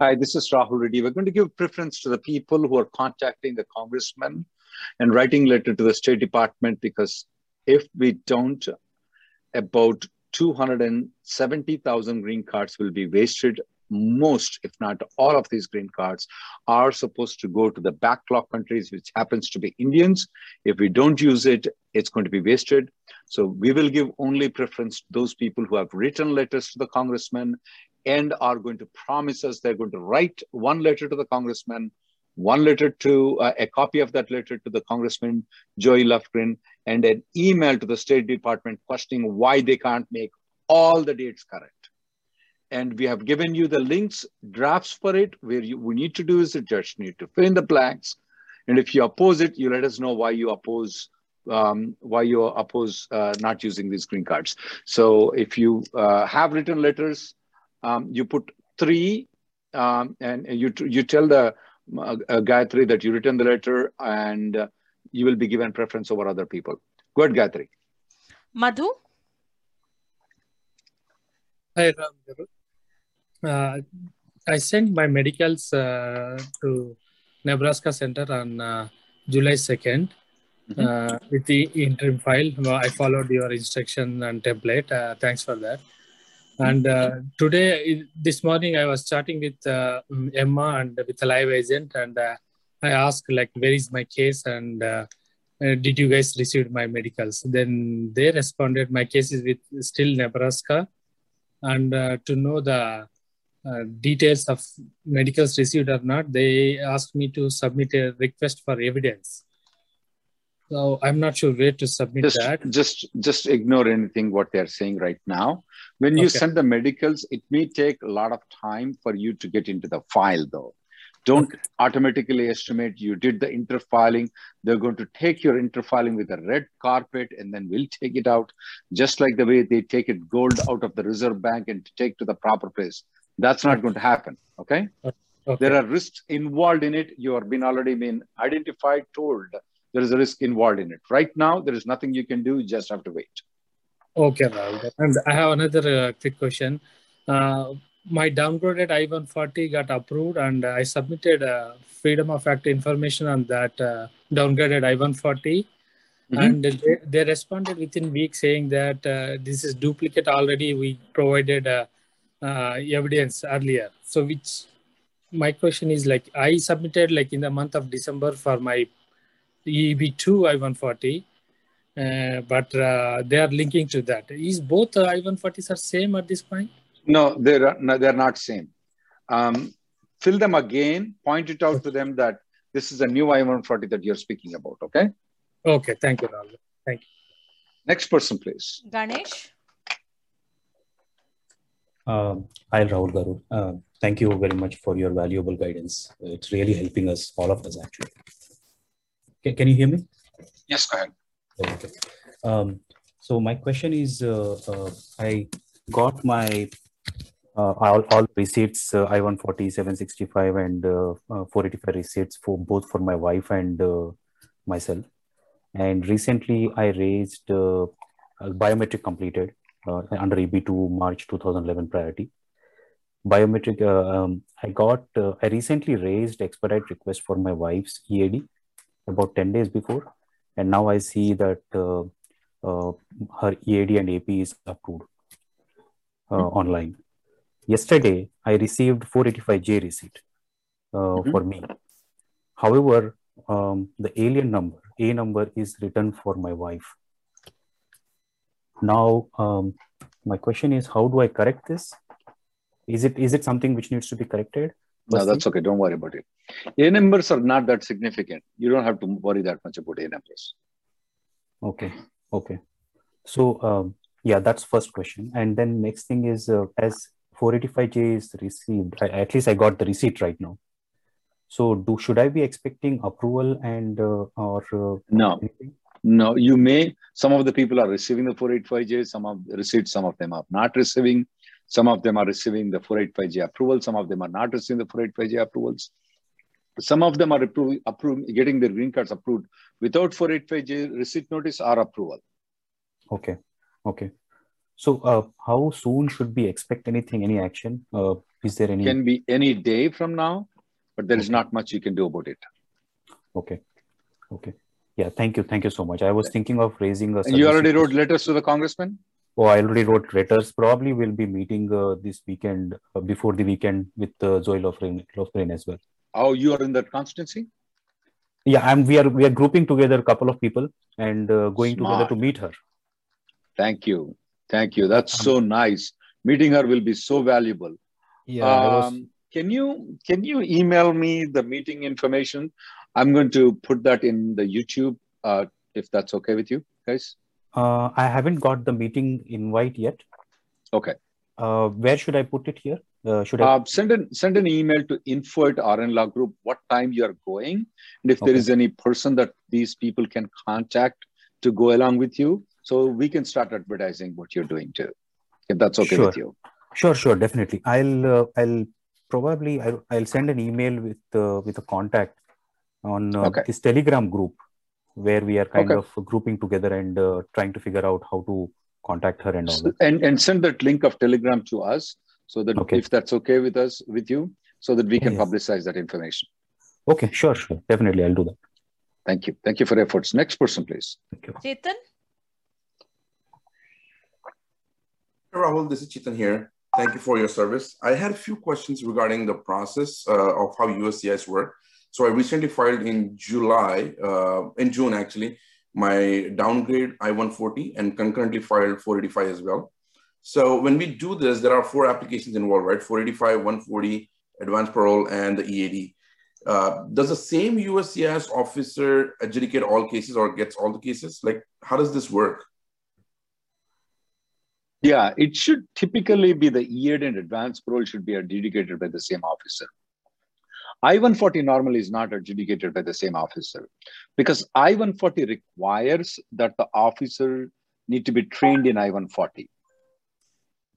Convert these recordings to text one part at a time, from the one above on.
Hi, this is Rahul Reddy. We're going to give preference to the people who are contacting the congressman and writing letter to the State Department because if we don't, about 270,000 green cards will be wasted. Most, if not all of these green cards are supposed to go to the backlog countries, which happens to be Indians. If we don't use it, it's going to be wasted. So we will give only preference to those people who have written letters to the congressman and are going to promise us they're going to write one letter to the congressman, one letter to uh, a copy of that letter to the congressman, Zoe Lofgren, and an email to the State Department questioning why they can't make all the dates correct. And we have given you the links, drafts for it, where you we need to do is just need to fill in the blanks. And if you oppose it, you let us know why you oppose um, why you oppose uh, not using these green cards. So if you uh, have written letters, um, you put three um, and you, you tell the uh, uh, Gayatri that you written the letter and uh, you will be given preference over other people. Go ahead, Gayatri. Madhu? Hi, Ram. Uh, I sent my medicals uh, to Nebraska Center on uh, July 2nd mm-hmm. with the interim file. I followed your instruction and template. thanks for that. And uh, today, this morning, I was chatting with uh, Emma and with a live agent, and uh, I asked like, "Where is my case?" and uh, uh, "Did you guys receive my medicals?" Then they responded, "My case is with still Nebraska," and uh, to know the details of medicals received or not, they asked me to submit a request for evidence. So I'm not sure where to submit just, that. Just just ignore anything what they're saying right now. When you okay. send the medicals, it may take a lot of time for you to get into the file though. Don't okay. automatically estimate you did the interfiling. They're going to take your interfiling with a red carpet and then we'll take it out, just like the way they take it gold out of the Reserve Bank and take to the proper place. That's not going to happen. Okay. okay. There are risks involved in it. You have been already been identified, told there is a risk involved in it. Right now, there is nothing you can do. You just have to wait. Okay, Rahul. And I have another uh, quick question. Uh, my downgraded I-140 got approved and I submitted uh, Freedom of Act information on that uh, downgraded I-140. Mm-hmm. And they, they, responded within weeks saying that uh, this is duplicate already. We provided uh, evidence earlier. So which my question is like, I submitted like in the month of December for my EB2 I-140, uh, but uh, they are linking to that. Is both uh, I-140s are same at this point? No, they're no, they're not same. Um, fill them again. Point it out to them that this is a new I-140 that you're speaking about. Okay. Okay. Thank you, Rahul. Thank you. Next person, please. Ganesh. Uh, hi, Rahul Garu. Uh, thank you very much for your valuable guidance. It's really helping us, all of us, actually. Can, can you hear me? Yes, go ahead. Okay. Um, so my question is, uh, uh, I got my uh, all, all receipts, uh, I-140, 765 and uh, uh, 485 receipts for both for my wife and myself. And recently I raised biometric completed under EB2 March 2011 priority. Biometric, um, I got, I recently raised expedite request for my wife's EAD about 10 days before. And now I see that uh, uh, her EAD and AP is approved mm-hmm. online. Yesterday, I received 485J receipt mm-hmm. for me. however, um, the alien number, A number, is written for my wife. Now, um, my question is, how do I correct this? Is it is it something which needs to be corrected? No, that's okay. Don't worry about it. A numbers are not that significant. You don't have to worry that much about A numbers. Okay. Okay. So um, yeah, that's first question. And then next thing is uh, as 485J is received, I, at least I got the receipt right now. So do should I be expecting approval and uh, or uh, no? Anything? No, you may. Some of the people are receiving the 485J, some of the receipts, some of them are not receiving. Some of them are receiving the 485J approval, some of them are not receiving the 485J approvals. Some of them are approving, approve, getting their green cards approved without 485J receipt notice or approval. Okay, okay. So, uh, how soon should we expect anything, any action? Uh, is there any? Can be any day from now, but there is not much you can do about it. Okay, okay. Yeah, thank you. Thank you so much. I was thinking of raising a. And you already wrote letters to the congressman? Oh, I already wrote letters. Probably we'll be meeting uh, this weekend, uh, before the weekend, with uh, Zoe Lofgren, as well. Oh, you are in that constituency? Yeah, I'm. We are we are grouping together a couple of people and uh, going Smart. together to meet her. Thank you, thank you. That's um, so nice. Meeting her will be so valuable. Yeah. Um, was... Can you can you email me the meeting information? I'm going to put that in the YouTube, uh, if that's okay with you guys. Uh, I haven't got the meeting invite yet. Okay. Uh, where should I put it here? Uh, should I uh, send an send an email to info at RN Law Group what time you are going, and if okay. there is any person that these people can contact to go along with you, so we can start advertising what you're doing too, if that's okay sure. with you. Sure, sure, definitely. I'll uh, I'll probably I'll, I'll send an email with uh, with a contact on uh, okay. this telegram group where we are kind okay. of grouping together and uh, trying to figure out how to contact her and all that. And, and send that link of telegram to us so that okay. if that's okay with us with you so that we can yes. publicize that information. Okay sure sure. Definitely i'll do that. Thank you. Thank you for efforts. Next person please. Thank you. Chetan? Hey, rahul this is chetan here. Thank you for your service. I had a few questions regarding the process uh, of how uscis work so I recently filed in July, uh, in June actually, my downgrade I-140 and concurrently filed 485 as well. So when we do this, there are four applications involved, right? 485, 140, advanced parole, and the EAD. Uh, does the same USCIS officer adjudicate all cases or gets all the cases? Like, how does this work? Yeah, it should typically be the EAD and advanced parole should be adjudicated by the same officer. I-140 normally is not adjudicated by the same officer because I-140 requires that the officer need to be trained in I-140.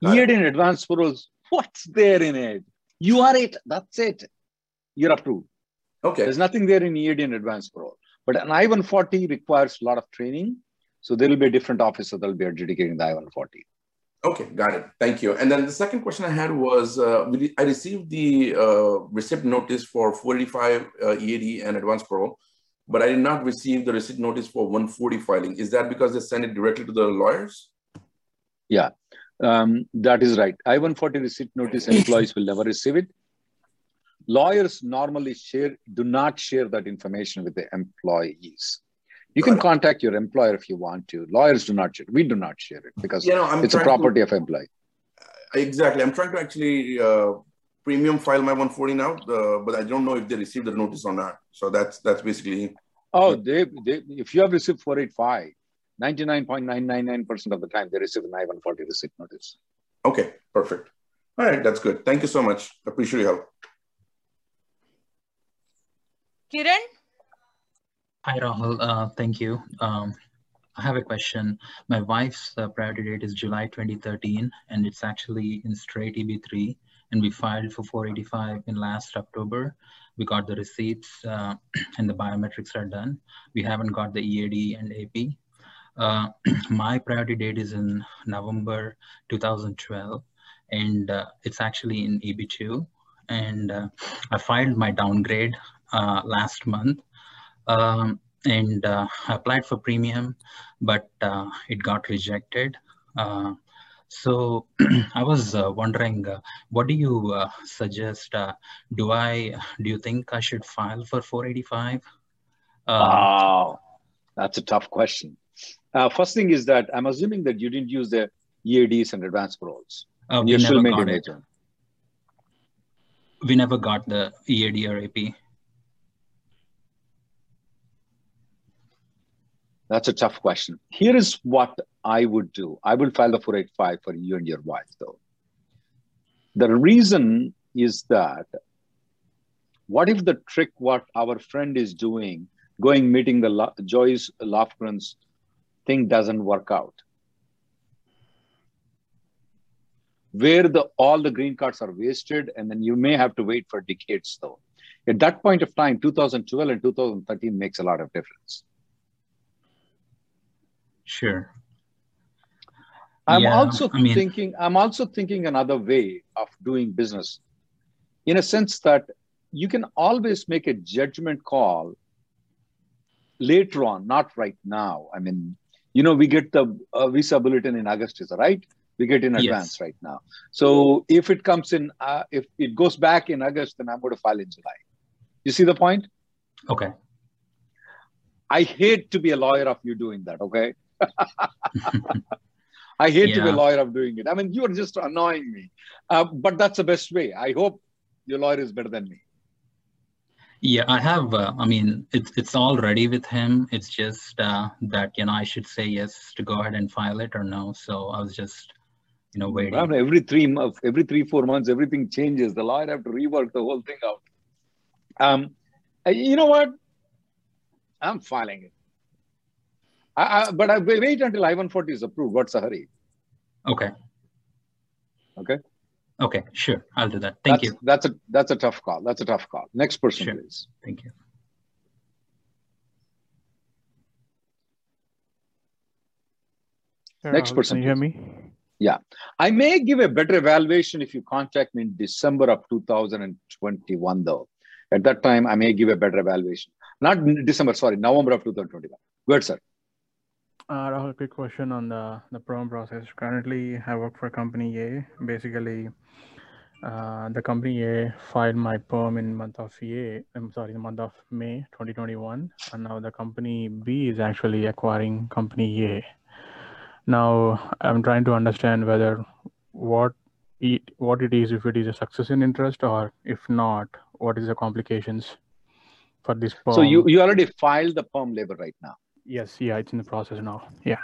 EAD in advanced paroles, what's there in it? You are it, that's it. You're approved. Okay. There's nothing there in EAD in advanced parole. But an I-140 requires a lot of training. So there will be a different officer that will be adjudicating the I-140. Okay, got it. Thank you. And then the second question I had was, uh, I received the uh, receipt notice for 45 uh, EAD and advanced parole, but I did not receive the receipt notice for 140 filing. Is that because they send it directly to the lawyers? Yeah, um, that is right. I-140 receipt notice, employees will never receive it. Lawyers normally share, do not share that information with the employees. You can contact your employer if you want to. Lawyers do not share. We do not share it because you know, it's a property to, of employee. Exactly. I'm trying to actually uh, premium file my 140 now, uh, but I don't know if they received the notice or not. So that's that's basically. Oh, they, they if you have received 485, 99.999% of the time they receive an I-140 receipt notice. Okay, perfect. All right, that's good. Thank you so much. Appreciate your help. Kiran? Hi, Rahul. Uh, thank you. Um, I have a question. My wife's uh, priority date is July 2013, and it's actually in straight EB3, and we filed for 485 in last October. We got the receipts, uh, and the biometrics are done. We haven't got the EAD and AP. Uh, my priority date is in November 2012, and uh, it's actually in EB2. And uh, I filed my downgrade last month um, and uh, applied for premium, but uh, it got rejected. Uh, So I was uh, wondering, uh, what do you uh, suggest? Uh, do I do you think I should file for 485? Um, wow, that's a tough question. Uh, first thing is that I'm assuming that you didn't use the EADs and advanced paroles. Uh, you still made major. We never got the EAD or AP. That's a tough question. Here is what I would do. I will file the 485 for you and your wife, though. The reason is that what if the trick, what our friend is doing, going meeting the Joyce Lofgren's thing doesn't work out? Where the all the green cards are wasted, and then you may have to wait for decades, though. At that point of time, 2012 and 2013 makes a lot of difference. Sure. I'm yeah, also I mean, thinking I'm also thinking another way of doing business in a sense that you can always make a judgment call later on, not right now. I mean, you know, we get the uh, visa bulletin in August, is right? We get in advance yes. right now. So if it comes in, uh, if it goes back in August, then I'm going to file in July. You see the point? Okay. I hate to be a lawyer of you doing that. Okay. I hate yeah. to be a lawyer of doing it. I mean, you are just annoying me. Uh, but that's the best way. I hope your lawyer is better than me. Yeah, I have. Uh, I mean, it's it's all ready with him. It's just uh, that you know I should say yes to go ahead and file it or no. So I was just you know waiting. Well, every three months, every three four months, everything changes. The lawyer have to rework the whole thing out. Um, uh, you know what? I'm filing it. I, I, but I wait until I-140 is approved. What's the hurry? Okay. Okay. Okay, sure. I'll do that. Thank that's, you. That's a that's a tough call. That's a tough call. Next person, sure. please. Thank you. Next uh, person. Can you hear me? Yeah. I may give a better evaluation if you contact me in December of 2021, though. At that time, I may give a better evaluation. Not December, sorry, November of 2021. Good, sir. Uh, Rahul, quick question on the, the perm process. Currently, I work for company A. Basically, uh, the company A filed my perm in month of A. I'm sorry, the month of May 2021, and now the company B is actually acquiring company A. Now, I'm trying to understand whether what it what it is if it is a success in interest or if not, what is the complications for this perm. So you you already filed the perm labor right now. Yes, yeah, it's in the process now. Yeah.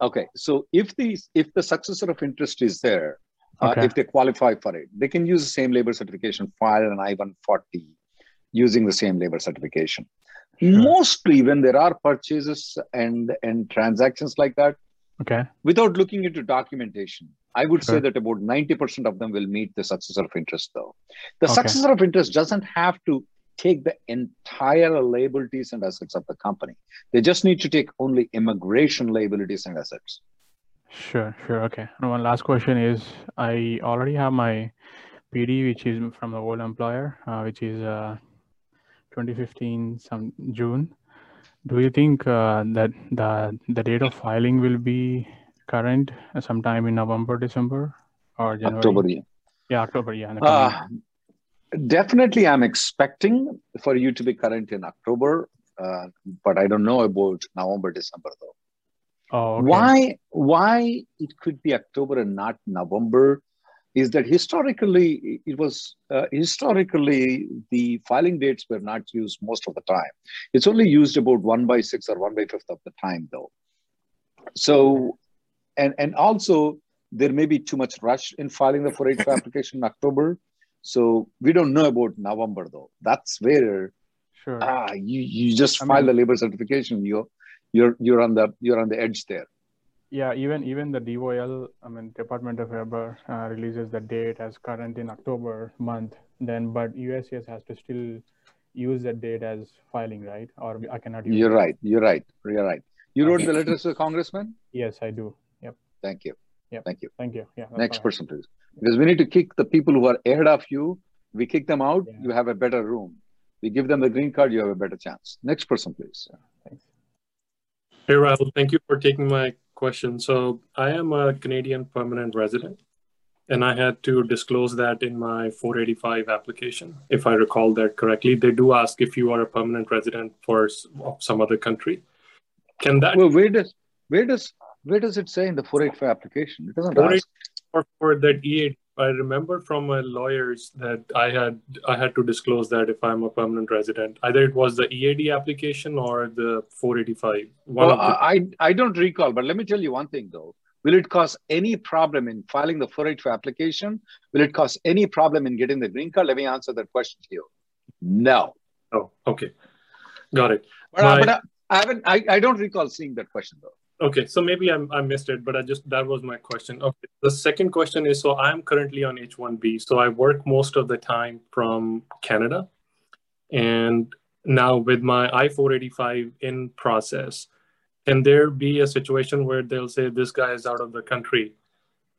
Okay, so if the if the successor of interest is there, uh, okay. uh, if they qualify for it, they can use the same labor certification, file an I-140 using the same labor certification. Sure. Mostly when there are purchases and and transactions like that, okay, without looking into documentation, I would sure. say that about 90% of them will meet the successor of interest though. The okay. successor of interest doesn't have to take the entire liabilities and assets of the company. They just need to take only immigration liabilities and assets. Sure, sure. Okay. And one last question is I already have my PD, which is from the old employer, uh, which is uh, 2015, some June. Do you think uh, that the the date of filing will be current sometime in November, December, or January? October, yeah. Yeah, October, yeah. Definitely, I'm expecting for you to be current in October, uh, but I don't know about November, December though. Oh, okay. Why? Why it could be October and not November? Is that historically it was uh, historically the filing dates were not used most of the time. It's only used about one by six or one by fifth of the time though. So, and and also there may be too much rush in filing the 485 application in October so we don't know about November though. That's where sure. ah you, you just I file mean, the labor certification. You're you're you're on the you're on the edge there. Yeah, even even the DOL, I mean Department of Labor uh, releases the date as current in October month. Then, but USCIS has to still use that date as filing, right? Or I cannot use. You're it. right. You're right. You're right. You wrote the letters to the congressman. Yes, I do. Yep. Thank you. Yeah. Thank you. Thank you. Yeah. Next person, please because we need to kick the people who are ahead of you. We kick them out, yeah. you have a better room. We give them the green card, you have a better chance. Next person, please. Hey, Rahul, thank you for taking my question. So I am a Canadian permanent resident, and I had to disclose that in my 485 application, if I recall that correctly. They do ask if you are a permanent resident for some other country. Can that? Well, where does where does where does it say in the 485 application? It doesn't ask. For, for that EAD I remember from my lawyers that I had I had to disclose that if I'm a permanent resident. Either it was the EAD application or the 485. One well, the... I I don't recall, but let me tell you one thing though. Will it cause any problem in filing the 485 application? Will it cause any problem in getting the green card? Let me answer that question to you. No. Oh, okay. Got it. But, my... but I, I haven't I, I don't recall seeing that question though. Okay, so maybe I, I missed it, but I just that was my question. Okay, the second question is so I'm currently on H1B, so I work most of the time from Canada, and now with my I-485 in process, can there be a situation where they'll say this guy is out of the country,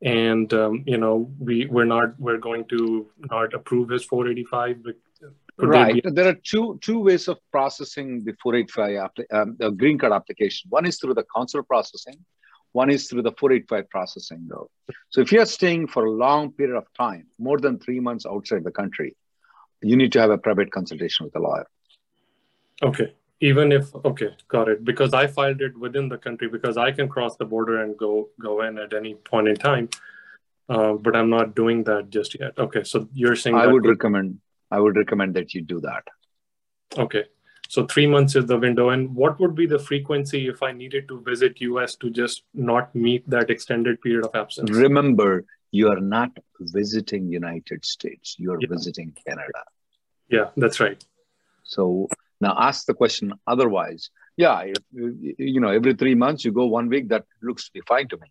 and um, you know we we're not we're going to not approve his 485 could right. There, there, are two two ways of processing the 485 um, the green card application. One is through the consular processing. One is through the 485 processing, though. So if you're staying for a long period of time, more than three months outside the country, you need to have a private consultation with a lawyer. Okay. Even if okay, got it. Because I filed it within the country because I can cross the border and go go in at any point in time. Uh, but I'm not doing that just yet. Okay, so you're saying I would recommend I would recommend that you do that. Okay. So three months is the window. And what would be the frequency if I needed to visit US to just not meet that extended period of absence? Remember, you are not visiting United States. You are yeah. visiting Canada. Yeah, that's right. So now ask the question otherwise. Yeah, if, you know, every three months you go one week, that looks to be fine to me.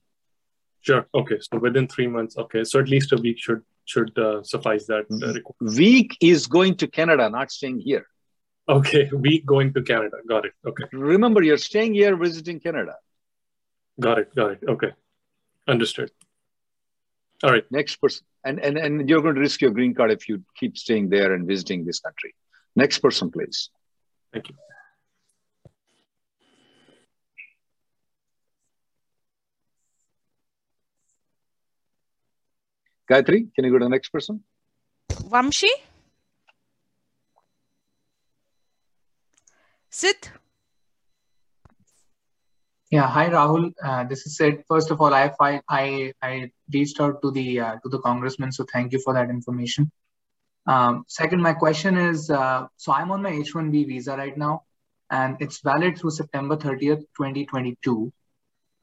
Sure. Okay. So within three months. Okay. So at least a week should should uh, suffice that. Uh, week is going to Canada, not staying here. Okay, week going to Canada. Got it. Okay. Remember, you're staying here, visiting Canada. Got it. Got it. Okay, understood. All right. Next person, and and and you're going to risk your green card if you keep staying there and visiting this country. Next person, please. Thank you. Gayatri, can you go to the next person? Vamshi? Sid? Yeah, hi Rahul. Uh, this is Sid. First of all, I I I reached out to the uh, to the congressman, so thank you for that information. Um, second, my question is: uh, so I'm on my H-1B visa right now, and it's valid through September 30th, 2022.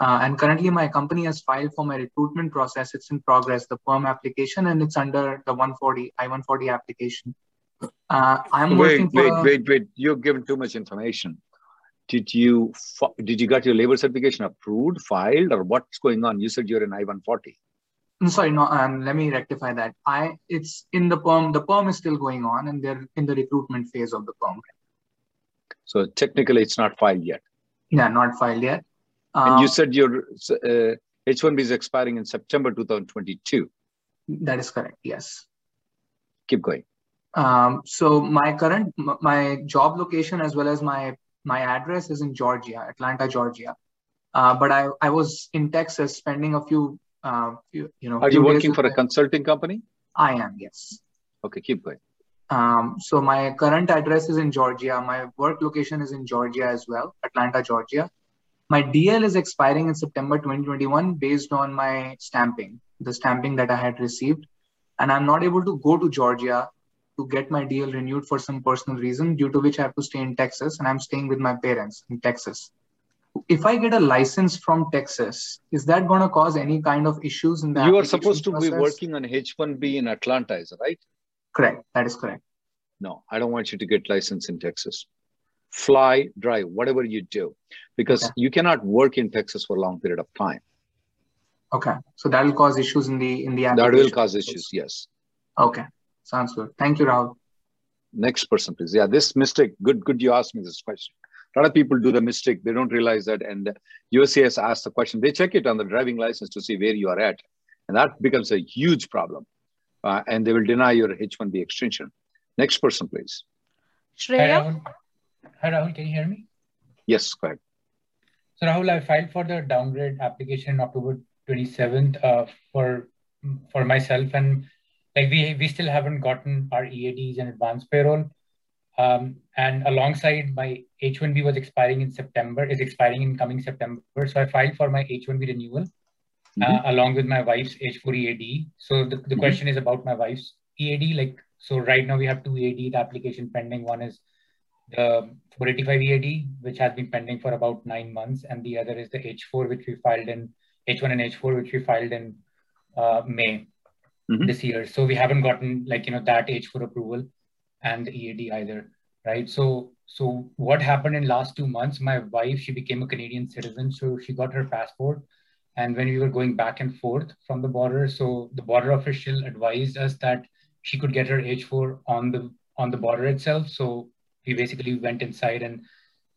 Uh, and currently, my company has filed for my recruitment process. It's in progress, the perm application, and it's under the 140 I-140 application. Uh, I'm wait. Wait, a... wait, wait! You're giving too much information. Did you did you got your labor certification approved, filed, or what's going on? You said you're in I-140. sorry, no. Um, let me rectify that. I it's in the perm. The perm is still going on, and they're in the recruitment phase of the perm. So technically, it's not filed yet. Yeah, not filed yet and you um, said your uh, H1B is expiring in September 2022. That is correct. Yes. Keep going. Um, so my current my job location as well as my my address is in Georgia, Atlanta, Georgia. Uh, but I I was in Texas spending a few, uh, few you know. Are you working for a consulting company? I am. Yes. Okay, keep going. Um, so my current address is in Georgia. My work location is in Georgia as well, Atlanta, Georgia. My DL is expiring in September 2021 based on my stamping, the stamping that I had received. And I'm not able to go to Georgia to get my DL renewed for some personal reason, due to which I have to stay in Texas and I'm staying with my parents in Texas. If I get a license from Texas, is that going to cause any kind of issues in that? You are supposed to process? be working on H1B in Atlanta, is right? Correct. That is correct. No, I don't want you to get license in Texas fly, drive, whatever you do, because okay. you cannot work in Texas for a long period of time. Okay, so that will cause issues in the in the That will cause issues. Yes. Okay, sounds good. Thank you, Rahul. Next person, please. Yeah, this mistake. Good, good. You asked me this question. A lot of people do the mistake. They don't realize that, and USCIS asks the question. They check it on the driving license to see where you are at, and that becomes a huge problem. Uh, and they will deny your H-1B extension. Next person, please. Shreya. Hi, Rahul, can you hear me? Yes, go ahead. So Rahul, I filed for the downgrade application October 27th uh, for for myself and like we we still haven't gotten our EADs and advanced parole. Um, and alongside my H1B was expiring in September, is expiring in coming September. So I filed for my H1B renewal mm-hmm. uh, along with my wife's H4 EAD. So the, the mm-hmm. question is about my wife's EAD. Like, so right now we have two EAD application pending. One is the 485 EAD, which has been pending for about nine months. And the other is the H4, which we filed in H1 and H4, which we filed in uh, May mm-hmm. this year. So we haven't gotten like, you know, that H4 approval and the EAD either. Right. So, so what happened in last two months, my wife, she became a Canadian citizen. So she got her passport. And when we were going back and forth from the border, so the border official advised us that she could get her H4 on the on the border itself. So we basically went inside and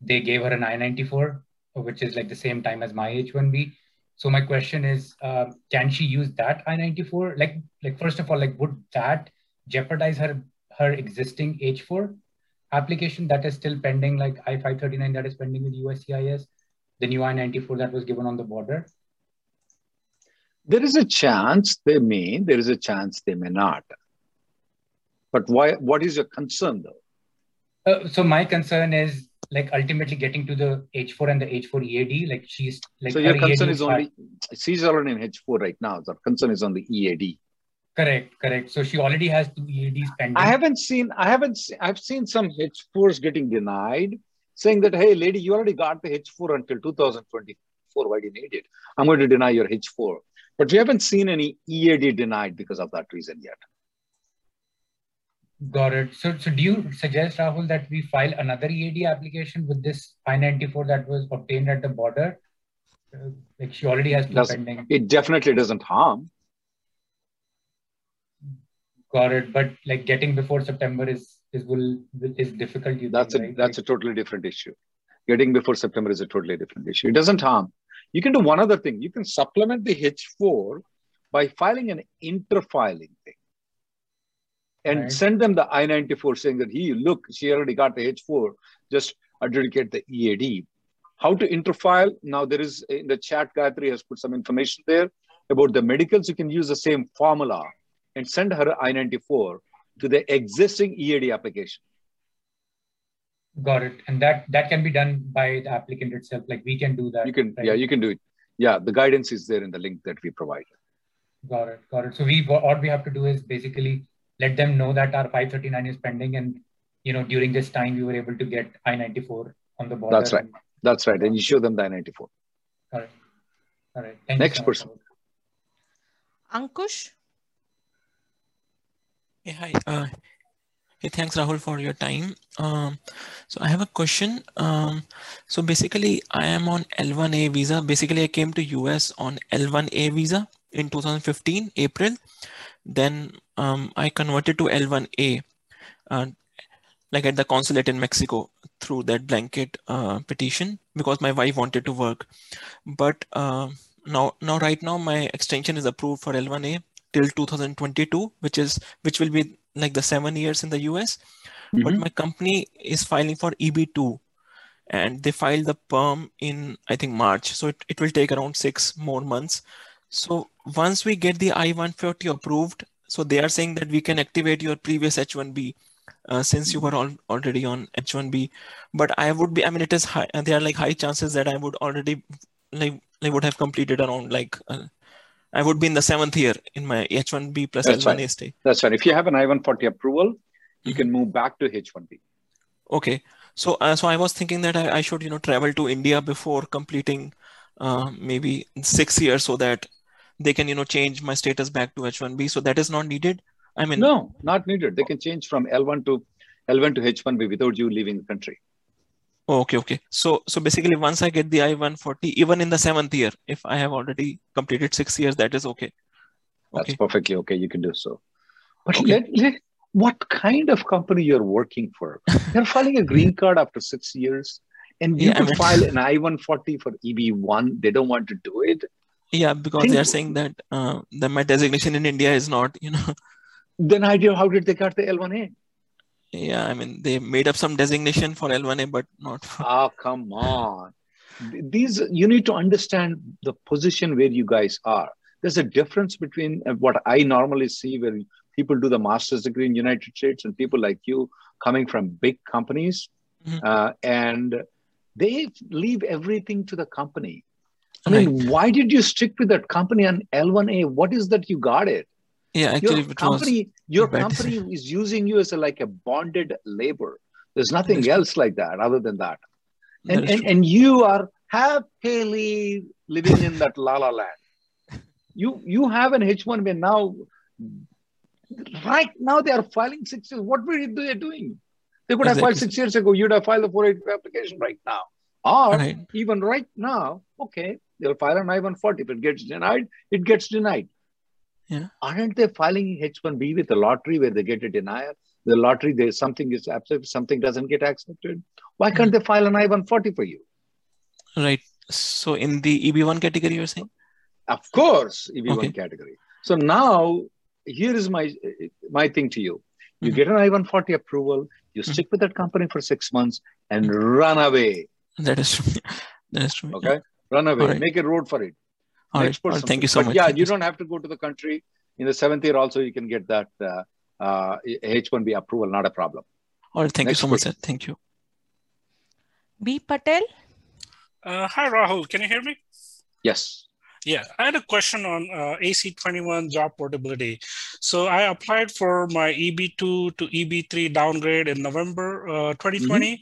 they gave her an I-94, which is like the same time as my H-1B. So my question is, uh, can she use that I-94? Like, like first of all, like would that jeopardize her her existing H-4 application that is still pending, like I-539 that is pending with USCIS, the new I-94 that was given on the border? There is a chance they may, there is a chance they may not. But why? What is your concern though? Uh, so my concern is like ultimately getting to the H4 and the H4 EAD. Like she's like. So your concern EAD is only she's already in H4 right now. The concern is on the EAD. Correct, correct. So she already has two EADs pending. I haven't seen. I haven't. Seen, I've seen some H4s getting denied, saying that, "Hey, lady, you already got the H4 until 2024. Why do you need it? I'm going to deny your H4." But we haven't seen any EAD denied because of that reason yet. Got it. So, so do you suggest, Rahul, that we file another EAD application with this I-94 that was obtained at the border? Uh, like she already has two pending. It definitely doesn't harm. Got it. But like getting before September is is will is difficult. That's think, a right? that's like, a totally different issue. Getting before September is a totally different issue. It doesn't harm. You can do one other thing. You can supplement the H4 by filing an interfiling thing and right. send them the I-94 saying that he look, she already got the H4, just adjudicate the EAD. How to interfile? Now there is in the chat, Gayatri has put some information there about the medicals. You can use the same formula and send her I-94 to the existing EAD application. Got it. And that that can be done by the applicant itself. Like we can do that. You can, right? yeah, you can do it. Yeah, the guidance is there in the link that we provide. Got it. Got it. So we what we have to do is basically let them know that our 539 is pending and you know during this time we were able to get i94 on the border. That's right. That's right. And you show them the i94 all right all right Thank next so person. Ankush? Hey hi. Uh, hey thanks rahul for your time. Um, so i have a question. Um, so basically i am on l1a visa. Basically i came to us on l1a visa in 2015 april then um, I converted to L1A, uh, like at the consulate in Mexico through that blanket uh, petition because my wife wanted to work. But uh, now, now right now my extension is approved for L1A till 2022, which is which will be like the seven years in the US. Mm-hmm. But my company is filing for EB2 and they filed the perm in I think March. So it, it will take around six more months. So once we get the I-140 approved, so they are saying that we can activate your previous H1B uh, since you were all, already on H1B. But I would be, I mean, it is high, and there are like high chances that I would already, like, I would have completed around like, uh, I would be in the seventh year in my H1B plus That's L1A right. stay. That's right. If you have an I-140 approval, you mm-hmm. can move back to H1B. Okay. So, uh, so I was thinking that I, I, should, you know, travel to India before completing uh, maybe six years so that they can you know change my status back to h1b so that is not needed. I mean no not needed. They can change from l1 to l1 to h1b without you leaving the country. Okay okay. So so basically once i get the i140 even in the seventh year if i have already completed six years that is okay, okay. that's perfectly okay. You can do so. But okay. let, let, what kind of company you're working for? You're filing a green card after six years and you yeah, could I mean, file an i140 for eb1 they don't want to do it yeah, because Think, they are saying that uh, that my designation in India is not, you know. Then idea how did they get the L1A? Yeah, I mean they made up some designation for L1A, but not. For... Oh come on! these you need to understand the position where you guys are. There's a difference between uh, what I normally see where people do the master's degree in United States and people like you coming from big companies, mm-hmm. uh, and they leave everything to the company. I mean, right. why did you stick with that company on L1A? What is that you got it? Yeah, actually, your company, your company is using you as a, like a bonded labor. There's nothing else like that other than that. And, that and, and you are happily living in that la la land. You you have an H1B now. Right now they are filing six years. What were they doing? They could have filed six years ago. You'd have filed the 485 application right now. Or right. even right now, okay, they'll file an I-140. If it gets denied, it gets denied. Yeah. Aren't they filing H1B with the lottery where they get a denial? The lottery, there's something is accepted, something doesn't get accepted. Why can't mm-hmm. they file an I-140 for you? Right. So in the EB1 category, you're saying? Of course, EB1 okay. category. So now here is my my thing to you. You mm-hmm. get an I-140 approval, you mm-hmm. stick with that company for six months and run away. That is true. That is true. Okay. Yeah. Run away. Right. Make a road for it. All right. All right. Thank you so but much. Yeah, Thank you don't have to go to the country. In the seventh year, also, you can get that uh, uh, H1B approval, not a problem. All right. Thank Next you so much, sir. Thank you. B. Patel. Uh, hi, Rahul. Can you hear me? Yes. Yeah, I had a question on uh, AC21 job portability. So I applied for my EB2 to EB3 downgrade in November uh, 2020. Mm-hmm.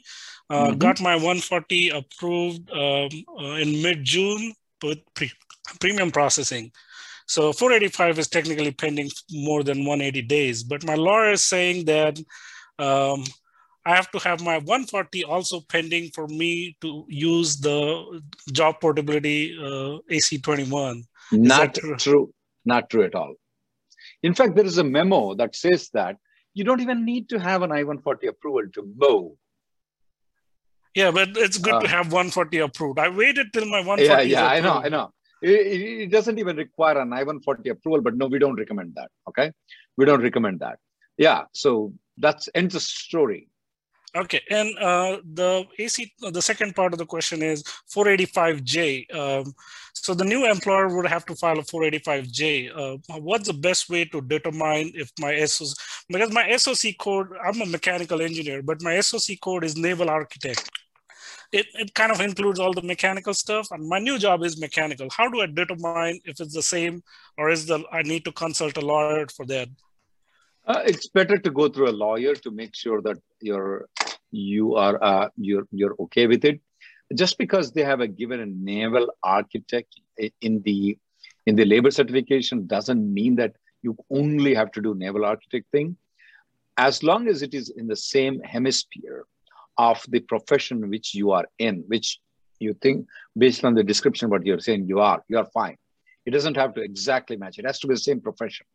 Uh, mm-hmm. Got my 140 approved um, uh, in mid June with pre- premium processing. So 485 is technically pending more than 180 days. But my lawyer is saying that um, I have to have my 140 also pending for me to use the job portability uh, AC21. Is Not true? true. Not true at all. In fact, there is a memo that says that you don't even need to have an I-140 approval to move. Yeah, but it's good uh, to have 140 approved. I waited till my 140. Yeah, yeah, I know, I know. It, it, doesn't even require an I-140 approval, but no, we don't recommend that. Okay, we don't recommend that. Yeah, so that's ends the story. Okay, and uh, the AC, the second part of the question is 485J. Um, so the new employer would have to file a 485J. Uh, what's the best way to determine if my SOC, because my SOC code, I'm a mechanical engineer, but my SOC code is naval architect. It, it kind of includes all the mechanical stuff, and my new job is mechanical. How do I determine if it's the same, or is the I need to consult a lawyer for that? Uh, it's better to go through a lawyer to make sure that you're you are uh, you're you're okay with it. Just because they have a given a naval architect in the in the labor certification doesn't mean that you only have to do naval architect thing. As long as it is in the same hemisphere of the profession which you are in, which you think based on the description what you're saying you are, you are fine. It doesn't have to exactly match. It has to be the same profession.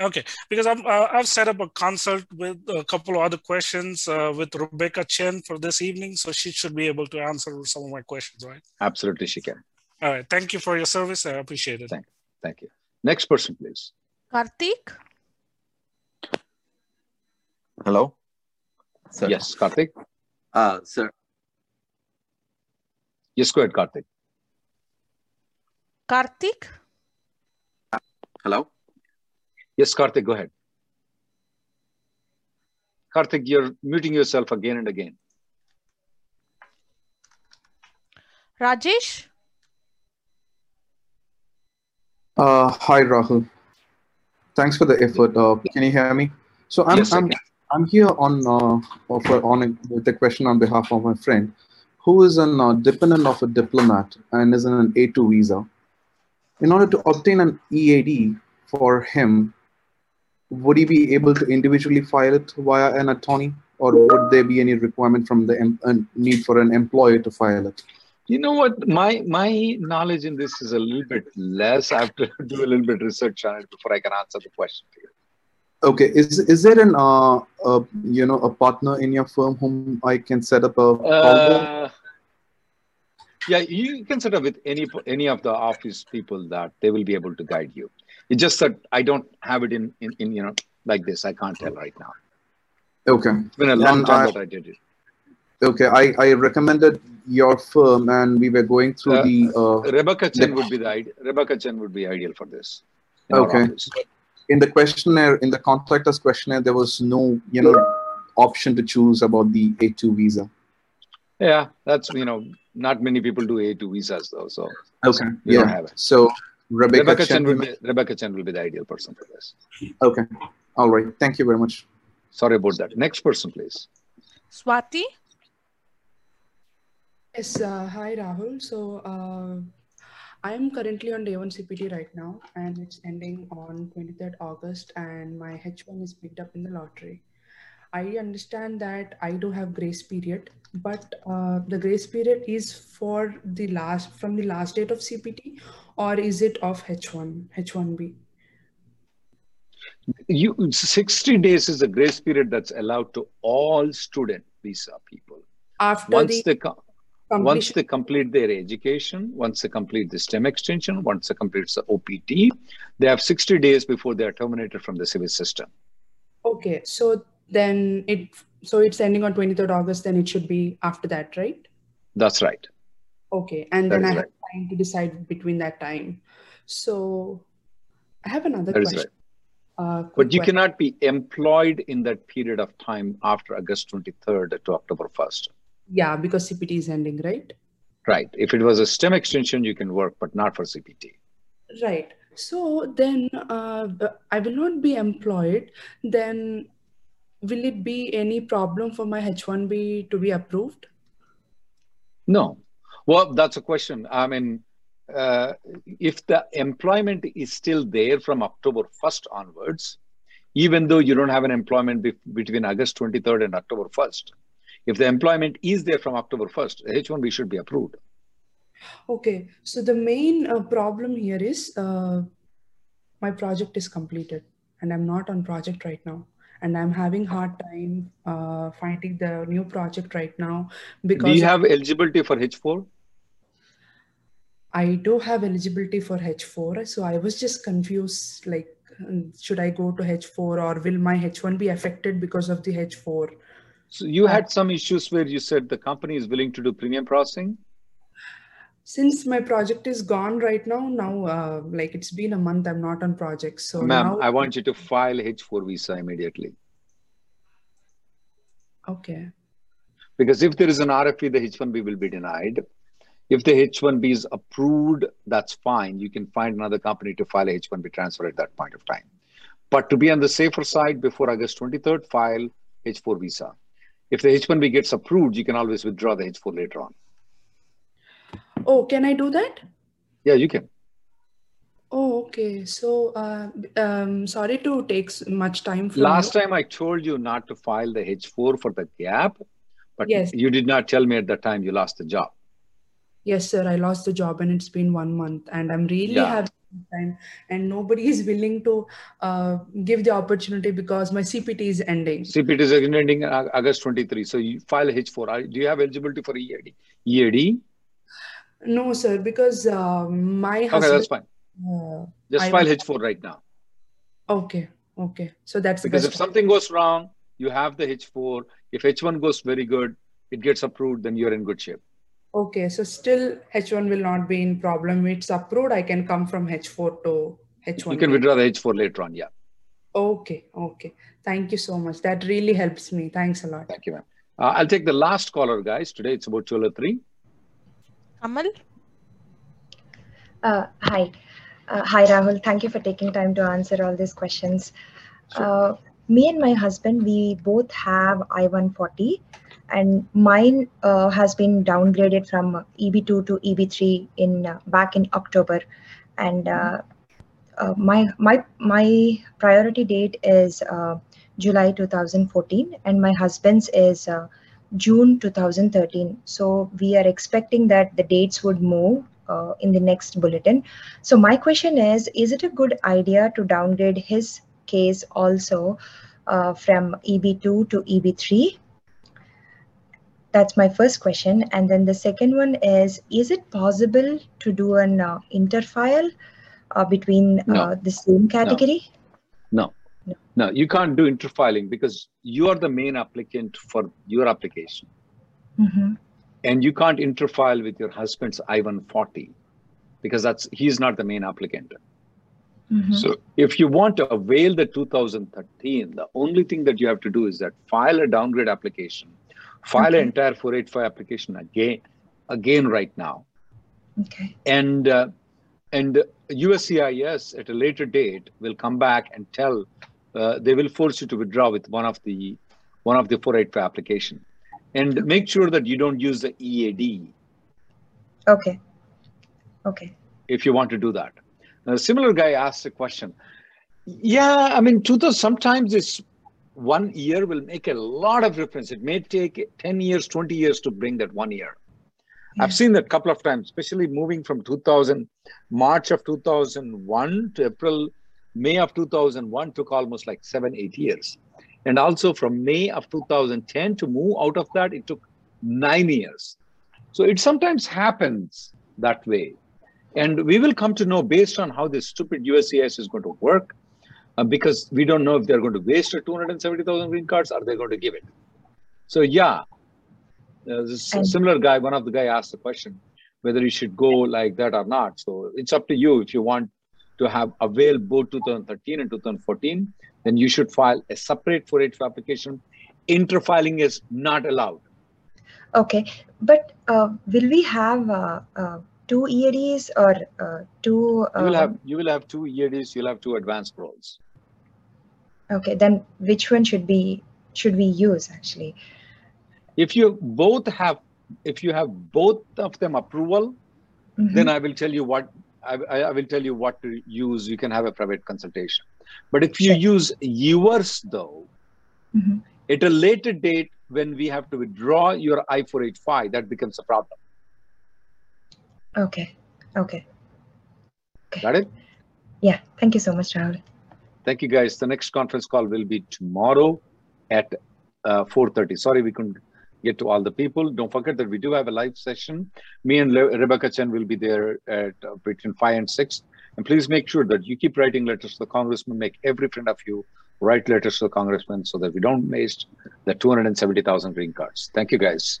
Okay, because I'm, uh, I've set up a consult with a couple of other questions uh, with Rebecca Chen for this evening, so she should be able to answer some of my questions, right? Absolutely, she can. All right, thank you for your service. I appreciate it. Thank, thank you. Next person, please. Karthik. Hello. Sir. Yes, Karthik. Uh, sir. Yes, go ahead, Karthik. Karthik. Hello. Yes, Karthik, go ahead. Karthik, you're muting yourself again and again. Rajesh? Uh, hi, Rahul. Thanks for the effort. Uh, can you hear me? So I'm yes, I'm, I'm here on uh, for, on with the question on behalf of my friend, who is a uh, dependent of a diplomat and is in an A2 visa. In order to obtain an EAD for him, would he be able to individually file it via an attorney or would there be any requirement from the uh, need for an employer to file it? You know what? My my knowledge in this is a little bit less. I have to do a little bit research on it before i can answer the question to you okay is is there an uh, uh you know a partner in your firm whom i can set up a uh, yeah you can set up with any any of the office people that they will be able to guide you it's just that I don't have it in, in, in you know, like this. I can't tell right now. Okay. It's been a long and time I, that I did it. Okay, I, I recommended your firm and we were going through Uh, the. Uh, Rebecca Chen the- would be the Rebecca Chen would be ideal for this. Okay. Office. In the questionnaire, in the contractor's questionnaire, there was no, you know, option to choose about the A2 visa. Yeah, that's you know, not many people do A2 visas though, so Okay. we don't have it. So Rebecca, Rebecca Chen. Chen will be Rebecca Chen will be the ideal person for this. Okay. All right. Thank you very much. Sorry about that. Next person, please. Swati? Yes, uh, hi Rahul. So uh, I am currently on day one CPT right now, and it's ending on 23rd August, and my H1 is picked up in the lottery. I understand that I do have grace period, but uh, the grace period is for the last from the last date of CPT, or is it of H1 H1B? You 60 days is the grace period that's allowed to all student visa people. After Once the they come once they complete their education, once they complete the STEM extension, once they complete the OPT, they have 60 days before they are terminated from the SEVIS system. Okay, so then it so it's ending on 23rd August, then it should be after that, right? That's right. Okay, and That then I right. have time to decide between that time. So I have another That question. right. Uh, But you question. cannot be employed in that period of time after August 23rd to October 1st. Yeah, because CPT is ending, right? Right. If it was a STEM extension, you can work, but not for CPT. Right. So then uh, I will not be employed. Then will it be any problem for my H1B to be approved? No. Well, that's a question. I mean, uh, if the employment is still there from October 1st onwards, even though you don't have an employment be- between August 23rd and October 1st, if the employment is there from October 1st, H1B should be approved. Okay. So the main uh, problem here is uh, my project is completed and I'm not on project right now. And I'm having hard time uh, finding the new project right now because Do you have eligibility for H4? I do have eligibility for H4, so I was just confused like, should I go to H4 or will my H1 be affected because of the H4? So you had some issues where you said the company is willing to do premium processing. Since my project is gone right now, now uh, like it's been a month, I'm not on project. So Ma'am, now, I want you to file H4 visa immediately. okay, Because if there is an RFE, the H1B will be denied. If the H1B is approved, that's fine. You can find another company to file a H1B transfer at that point of time. But to be on the safer side, before August 23rd, file H4 visa. If the H1B gets approved, you can always withdraw the H4 later on. oh, can I do that? Yeah, you can. Oh, okay. So, uh, um, sorry to take much time Last you. time I told you not to file the H4 for the gap, but Yes. you did not tell me at that time you lost the job. Yes, sir. I lost the job and it's been one month, and I'm really Yeah. having time, and nobody is willing to uh, give the opportunity because my CPT is ending. CPT is ending in August 23. So you file H4. Are- Do you have eligibility for EAD? EAD? No, sir, because uh, my Okay, that's fine. uh, Just I file was- H4 right now. Okay, okay. So that's Because if something goes wrong, you have the H4. If H1 goes very good, it gets approved, then you're in good shape. Okay, so still H1 will not be in problem. It's approved. I can come from H4 to H1. You can withdraw the H4 later on. Yeah. Okay, okay. Thank you so much. That really helps me. Thanks a lot. Thank you, ma'am. Uh, I'll take the last caller, guys. Today it's about 1203. Kamal? Uh, hi. Uh, hi, Rahul. Thank you for taking time to answer all these questions. Uh, me and my husband, we both have I-140 and mine uh, has been downgraded from EB2 to EB3 in uh, back in October. And uh, uh, my, my, my priority date is uh, July 2014 and my husband's is uh, June 2013. So we are expecting that the dates would move in the next bulletin. So my question is, is it a good idea to downgrade his case also from EB2 to EB3? That's my first question. And then the second one is, is it possible to do an uh, interfile uh, between No. uh, the same category? No. No, you can't do interfiling because you are the main applicant for your application. Mm-hmm. And you can't interfile with your husband's I 140 because that's he's not the main applicant. Mm-hmm. So if you want to avail the 2013, the only thing that you have to do is that file a downgrade application, file Okay. an entire 485 application again, again right now, Okay. and uh, and USCIS at a later date will come back and tell uh, they will force you to withdraw with one of the one of the 485 application, and make sure that you don't use the EAD Okay. Okay. if you want to do that. A similar guy asked a question. Yeah, I mean, to 2000, sometimes this one year will make a lot of difference. It may take 10 years, 20 years to bring that one year. Hmm. I've seen that a couple of times, especially moving from 2000, March of 2001 to April, May of 2001 took almost like seven, eight years. And also from May of 2010 to move out of that, it took nine years. So it sometimes happens that way. And we will come to know based on how this stupid USCIS is going to work, uh, because we don't know if they're going to waste the 270,000 green cards Are they're going to give it. So yeah, uh, this And- similar guy, one of the guy asked the question whether you should go like that or not. So it's up to you if you want to have avail both 2013 and 2014, then you should file a separate 485 application. Interfiling is not allowed. Okay. But uh, will we have uh, uh, two EADs or uh, two? You will have you will have two EADs, you'll have two advanced paroles. Okay. Then which one should be should we use actually? If you both have if you have both of them approval, Mhm. then I will tell you what I, I will tell you what to use. You can have a private consultation. But if you use yours though, Mhm. at a later date when we have to withdraw your I-485, that becomes a problem. Okay. Okay. Got it? Yeah. Thank you so much, Rahul. Thank you guys. The next conference call will be tomorrow at uh, 4.30. Sorry we couldn't get to all the people. Don't forget that we do have a live session. Me and Le- Rebecca Chen will be there at uh, between 5 and 6. And please make sure that you keep writing letters to the congressman. Make every friend of you write letters to the congressman so that we don't waste the 270,000 green cards. Thank you guys.